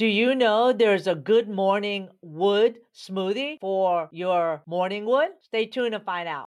Do you know there's a good morning wood smoothie for your morning wood? Stay tuned to find out.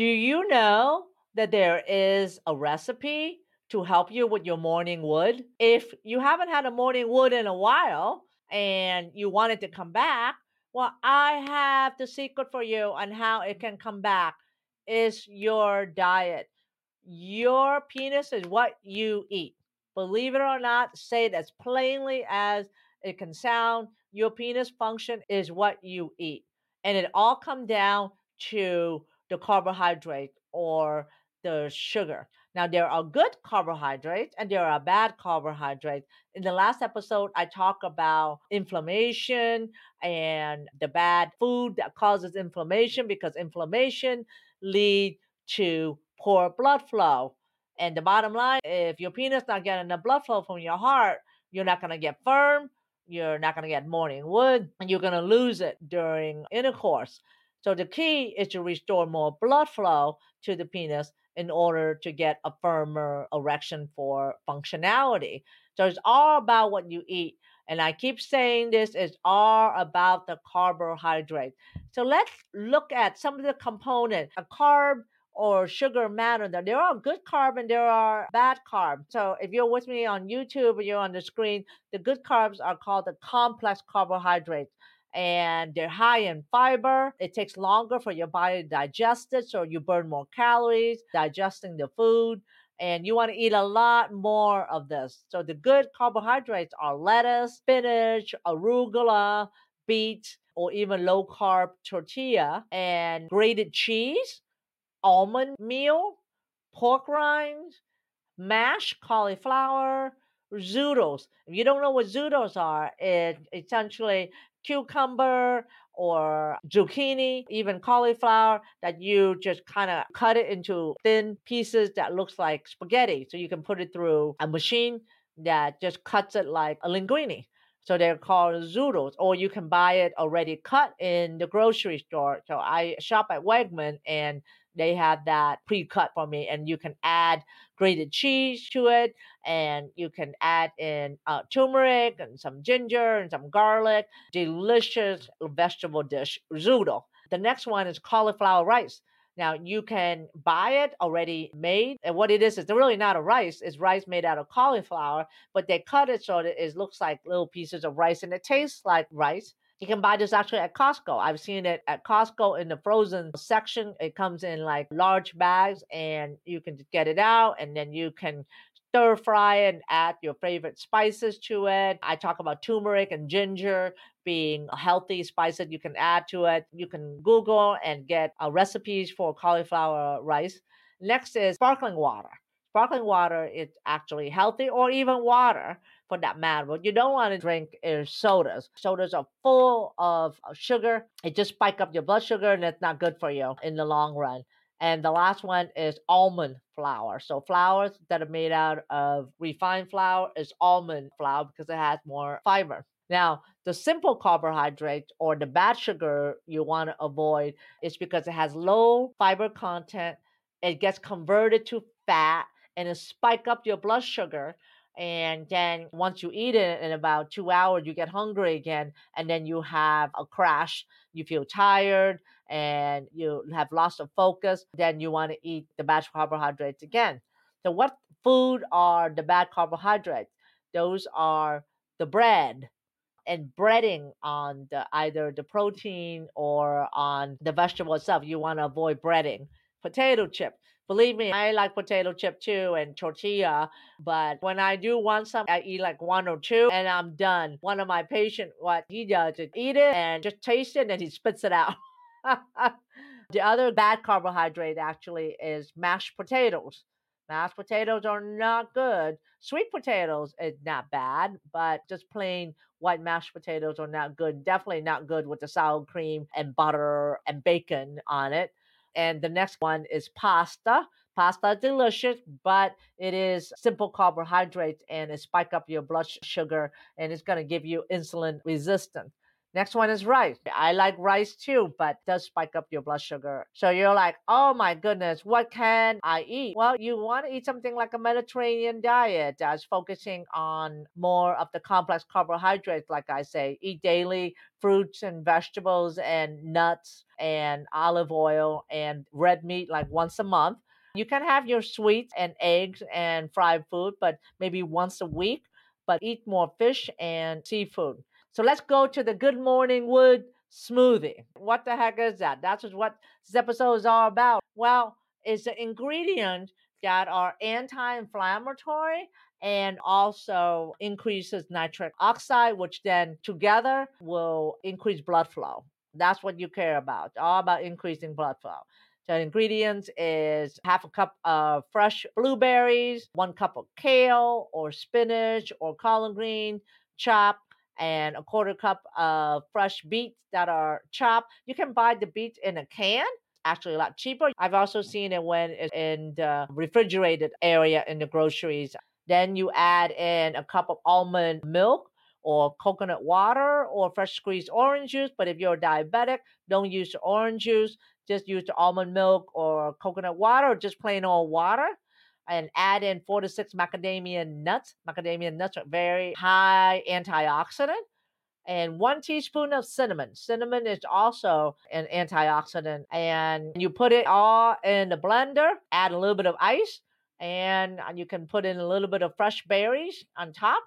Do you know that there is a recipe to help you with your morning wood? If you haven't had a morning wood in a while and you want it to come back, well, I have the secret for you on how it can come back is your diet. Your penis is what you eat. Believe it or not, say it as plainly as it can sound. Your penis function is what you eat. And it all come down to the carbohydrate or the sugar. Now, there are good carbohydrates and there are bad carbohydrates. In the last episode, I talk about inflammation and the bad food that causes inflammation because inflammation lead to poor blood flow. And the bottom line, if your penis not getting the blood flow from your heart, you're not going to get firm. You're not going to get morning wood, and you're going to lose it during intercourse. So the key is to restore more blood flow to the penis in order to get a firmer erection for functionality. So it's all about what you eat. And I keep saying this is all about the carbohydrate. So let's look at some of the components. A carb or sugar matter there are good carb and there are bad carb. So if you're with me on YouTube or you're on the screen, the good carbs are called the complex carbohydrates and they're high in fiber. It takes longer for your body to digest it, so you burn more calories digesting the food. And you want to eat a lot more of this. So the good carbohydrates are lettuce, spinach, arugula, beet, or even low carb tortilla, and grated cheese, almond meal, pork rinds, mashed cauliflower, zoodles. If you don't know what zoodles are, it essentially cucumber or zucchini, even cauliflower that you just kind of cut it into thin pieces that looks like spaghetti. So you can put it through a machine that just cuts it like a linguine. So they're called zoodles, or you can buy it already cut in the grocery store. So I shop at Wegman and they have that pre-cut for me and you can add grated cheese to it and you can add in uh, turmeric and some ginger and some garlic delicious vegetable dish zoodle the next one is cauliflower rice now you can buy it already made, and what it is is really not a rice. It's rice made out of cauliflower, but they cut it so that it looks like little pieces of rice, and it tastes like rice. You can buy this actually at Costco. I've seen it at Costco in the frozen section. It comes in like large bags and you can get it out and then you can stir fry and add your favorite spices to it. I talk about turmeric and ginger being healthy spices you can add to it. You can Google and get uh, recipes for cauliflower rice. Next is sparkling water. Sparkling water is actually healthy, or even water for that matter. What you don't want to drink is sodas. Sodas are full of uh, sugar. It just spike up your blood sugar and it's not good for you in the long run. And the last one is almond flour. So flours that are made out of refined flour is almond flour because it has more fiber. Now, the simple carbohydrate or the bad sugar you want to avoid is because it has low fiber content. It gets converted to fat and it spike up your blood sugar and then once you eat it in about two hours you get hungry again and then you have a crash. You feel tired and you have lost of focus then you want to eat the bad carbohydrates again. So what food are the bad carbohydrates? Those are the bread and breading on the either the protein or on the vegetable itself. You want to avoid breading. Potato chip Believe me, I like potato chip too and tortilla, but when I do want some, I eat like one or two and I'm done. One of my patients, what he does is eat it and just taste it and he spits it out. The other bad carbohydrate actually is mashed potatoes. Mashed potatoes are not good. Sweet potatoes is not bad, but just plain white mashed potatoes are not good. Definitely not good with the sour cream and butter and bacon on it. And the next one is pasta. Pasta delicious, but it is simple carbohydrates and it spike up your blood sugar and it's going to give you insulin resistance. Next one is rice. I like rice too, but does spike up your blood sugar. So you're like, oh my goodness, what can I eat? Well, you want to eat something like a Mediterranean diet that's focusing on more of the complex carbohydrates, like I say. Eat daily fruits and vegetables and nuts and olive oil and red meat like once a month. You can have your sweets and eggs and fried food, but maybe once a week. But eat more fish and seafood. So let's go to the Good Morning Wood smoothie. What the heck is that? That's what this episode is all about. Well, it's an ingredient that are anti-inflammatory and also increases nitric oxide, which then together will increase blood flow. That's what you care about. All about increasing blood flow. The ingredients is half a cup of fresh blueberries, one cup of kale or spinach or collard green chopped, and a quarter cup of fresh beets that are chopped. You can buy the beets in a can actually a lot cheaper. I've also mm. seen it when it's in the refrigerated area in the groceries. Then you add in a cup of almond milk or coconut water or fresh squeezed orange juice. But if you're diabetic, don't use the orange juice. Just use the almond milk or coconut water or just plain old water and add in four to six macadamia nuts. Macadamia nuts are very high antioxidant. And one teaspoon of cinnamon. Cinnamon is also an antioxidant. And you put it all in the blender, add a little bit of ice, and you can put in a little bit of fresh berries on top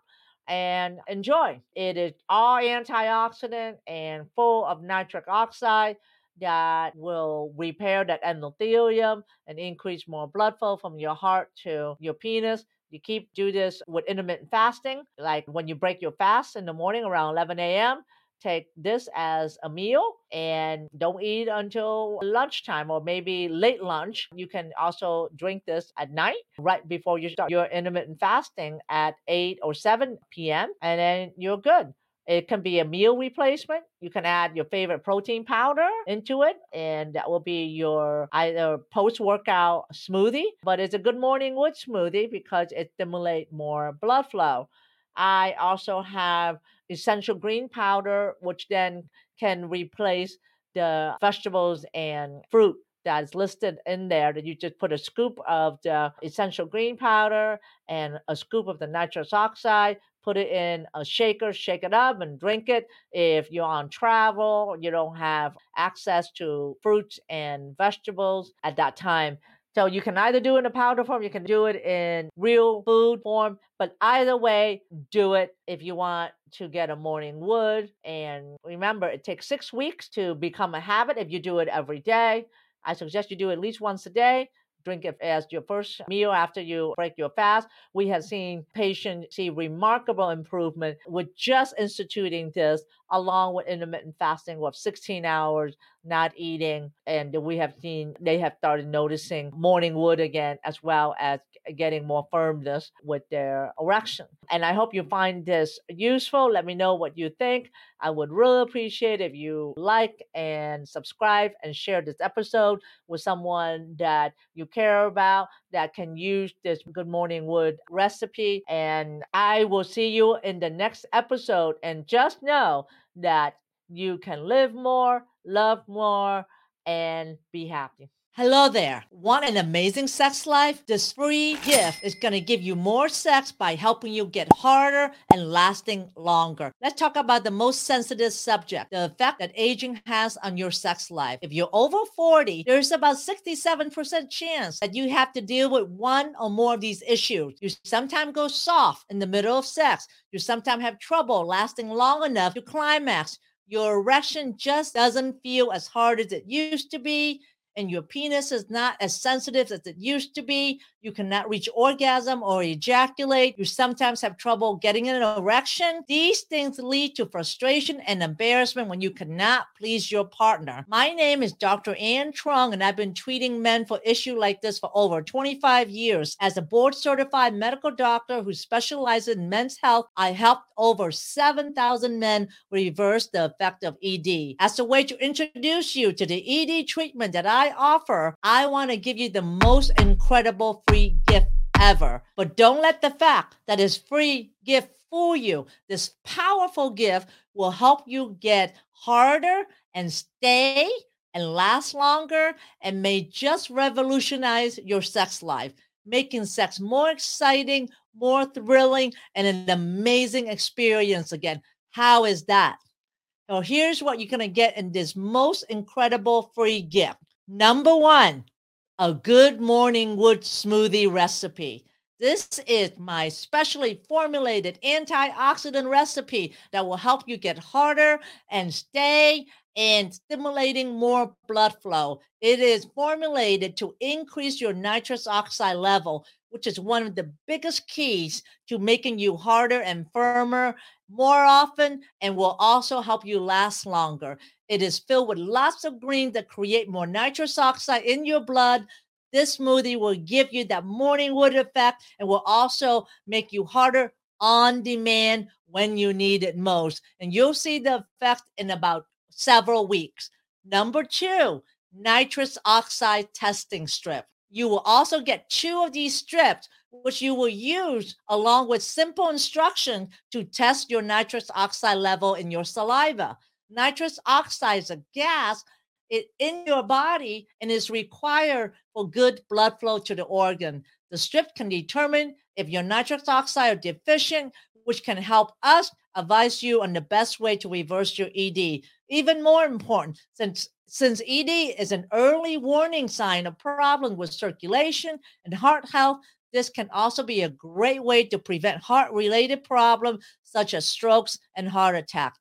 and enjoy. It is all antioxidant and full of nitric oxide that will repair that endothelium and increase more blood flow from your heart to your penis. You keep do this with intermittent fasting, like when you break your fast in the morning around 11 a.m. Take this as a meal and don't eat until lunchtime or maybe late lunch. You can also drink this at night, right before you start your intermittent fasting at 8 or 7 p.m., and then you're good. It can be a meal replacement. You can add your favorite protein powder into it, and that will be your either post workout smoothie, but it's a good morning wood smoothie because it stimulates more blood flow. I also have essential green powder, which then can replace the vegetables and fruit that's listed in there that you just put a scoop of the essential green powder and a scoop of the nitrous oxide put it in a shaker, shake it up, and drink it. If you're on travel, you don't have access to fruits and vegetables at that time. So you can either do it in a powder form, you can do it in real food form, but either way, do it if you want to get a morning wood. And remember, it takes six weeks to become a habit if you do it every day. I suggest you do it at least once a day drink it as your first meal after you break your fast. We have mm-hmm. seen patients see remarkable improvement with just instituting this along with intermittent fasting of 16 hours not eating and we have seen they have started noticing morning wood again as well as getting more firmness with their erection. And i hope you find this useful. Let me know what you think. I would really appreciate if you like and subscribe and share this episode with someone that you care about that can use this good morning wood recipe. And i will see you in the next episode. And just know that you can live more, love more, and be happy. Hello there. Want an amazing sex life? This free gift is going to give you more sex by helping you get harder and lasting longer. Let's talk about the most sensitive subject the effect that aging has on your sex life. If you're over 40, there's about 67% chance that you have to deal with one or more of these issues. You sometimes go soft in the middle of sex, you sometimes have trouble lasting long enough to climax. Your erection just doesn't feel as hard as it used to be and your penis is not as sensitive as it used to be. You cannot reach orgasm or ejaculate. You sometimes have trouble getting an erection. These things lead to frustration and embarrassment when you cannot please your partner. My name is Dr. Anh Truong, and I've been treating men for issues like this for over 25 years. As a board certified medical doctor who specializes in men's health, I helped over 7,000 men reverse the effect of ED. As a way to introduce you to the ED treatment that I offer, I want to give you the most incredible free gift ever. But don't let the fact that it's free gift fool you. This powerful gift will help you get harder and stay and last longer and may just revolutionize your sex life, making sex more exciting, more thrilling, and an amazing experience again. How is that? So here's what you're going to get in this most incredible free gift. Number one, a good morning wood smoothie recipe. This is my specially formulated antioxidant recipe that will help you get harder and stay and stimulating more blood flow. It is formulated to increase your nitrous oxide level, which is one of the biggest keys to making you harder and firmer more often and will also help you last longer. It is filled with lots of greens that create more nitrous oxide in your blood. This smoothie will give you that morning wood effect and will also make you harder on demand when you need it most. And you'll see the effect in about several weeks. Number two, nitrous oxide testing strip. You will also get two of these strips, which you will use along with simple instruction to test your nitrous oxide level in your saliva. Nitrous oxide is a gas in your body and is required for good blood flow to the organ. The strip can determine if your nitrous oxide are deficient, which can help us advise you on the best way to reverse your ED. Even more important, since since ED is an early warning sign of problem with circulation and heart health, this can also be a great way to prevent heart-related problems such as strokes and heart attack.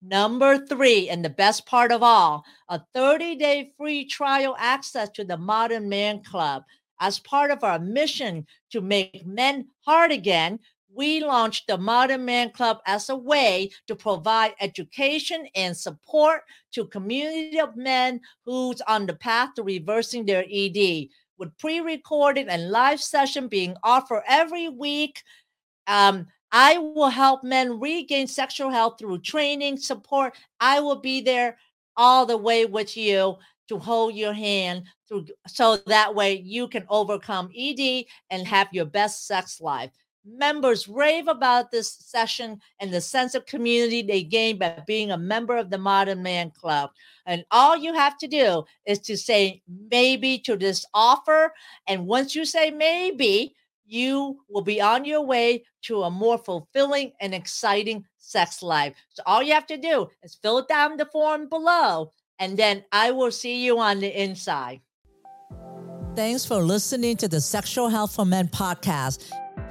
Number three, and the best part of all, a 30 day free trial access to the Modern Man Club. As part of our mission to make men hard again, we launched the Modern Man Club as a way to provide education and support to community of men who's on the path to reversing their ED. With pre-recorded and live session being offered every week, um, I will help men regain sexual health through training, support. I will be there all the way with you to hold your hand through so that way you can overcome ED and have your best sex life. Members rave about this session and the sense of community they gain by being a member of the Modern Man Club. And all you have to do is to say maybe to this offer. And once you say maybe, you will be on your way to a more fulfilling and exciting sex life. So all you have to do is fill down the form below, and then I will see you on the inside. Thanks for listening to the Sexual Health for Men podcast.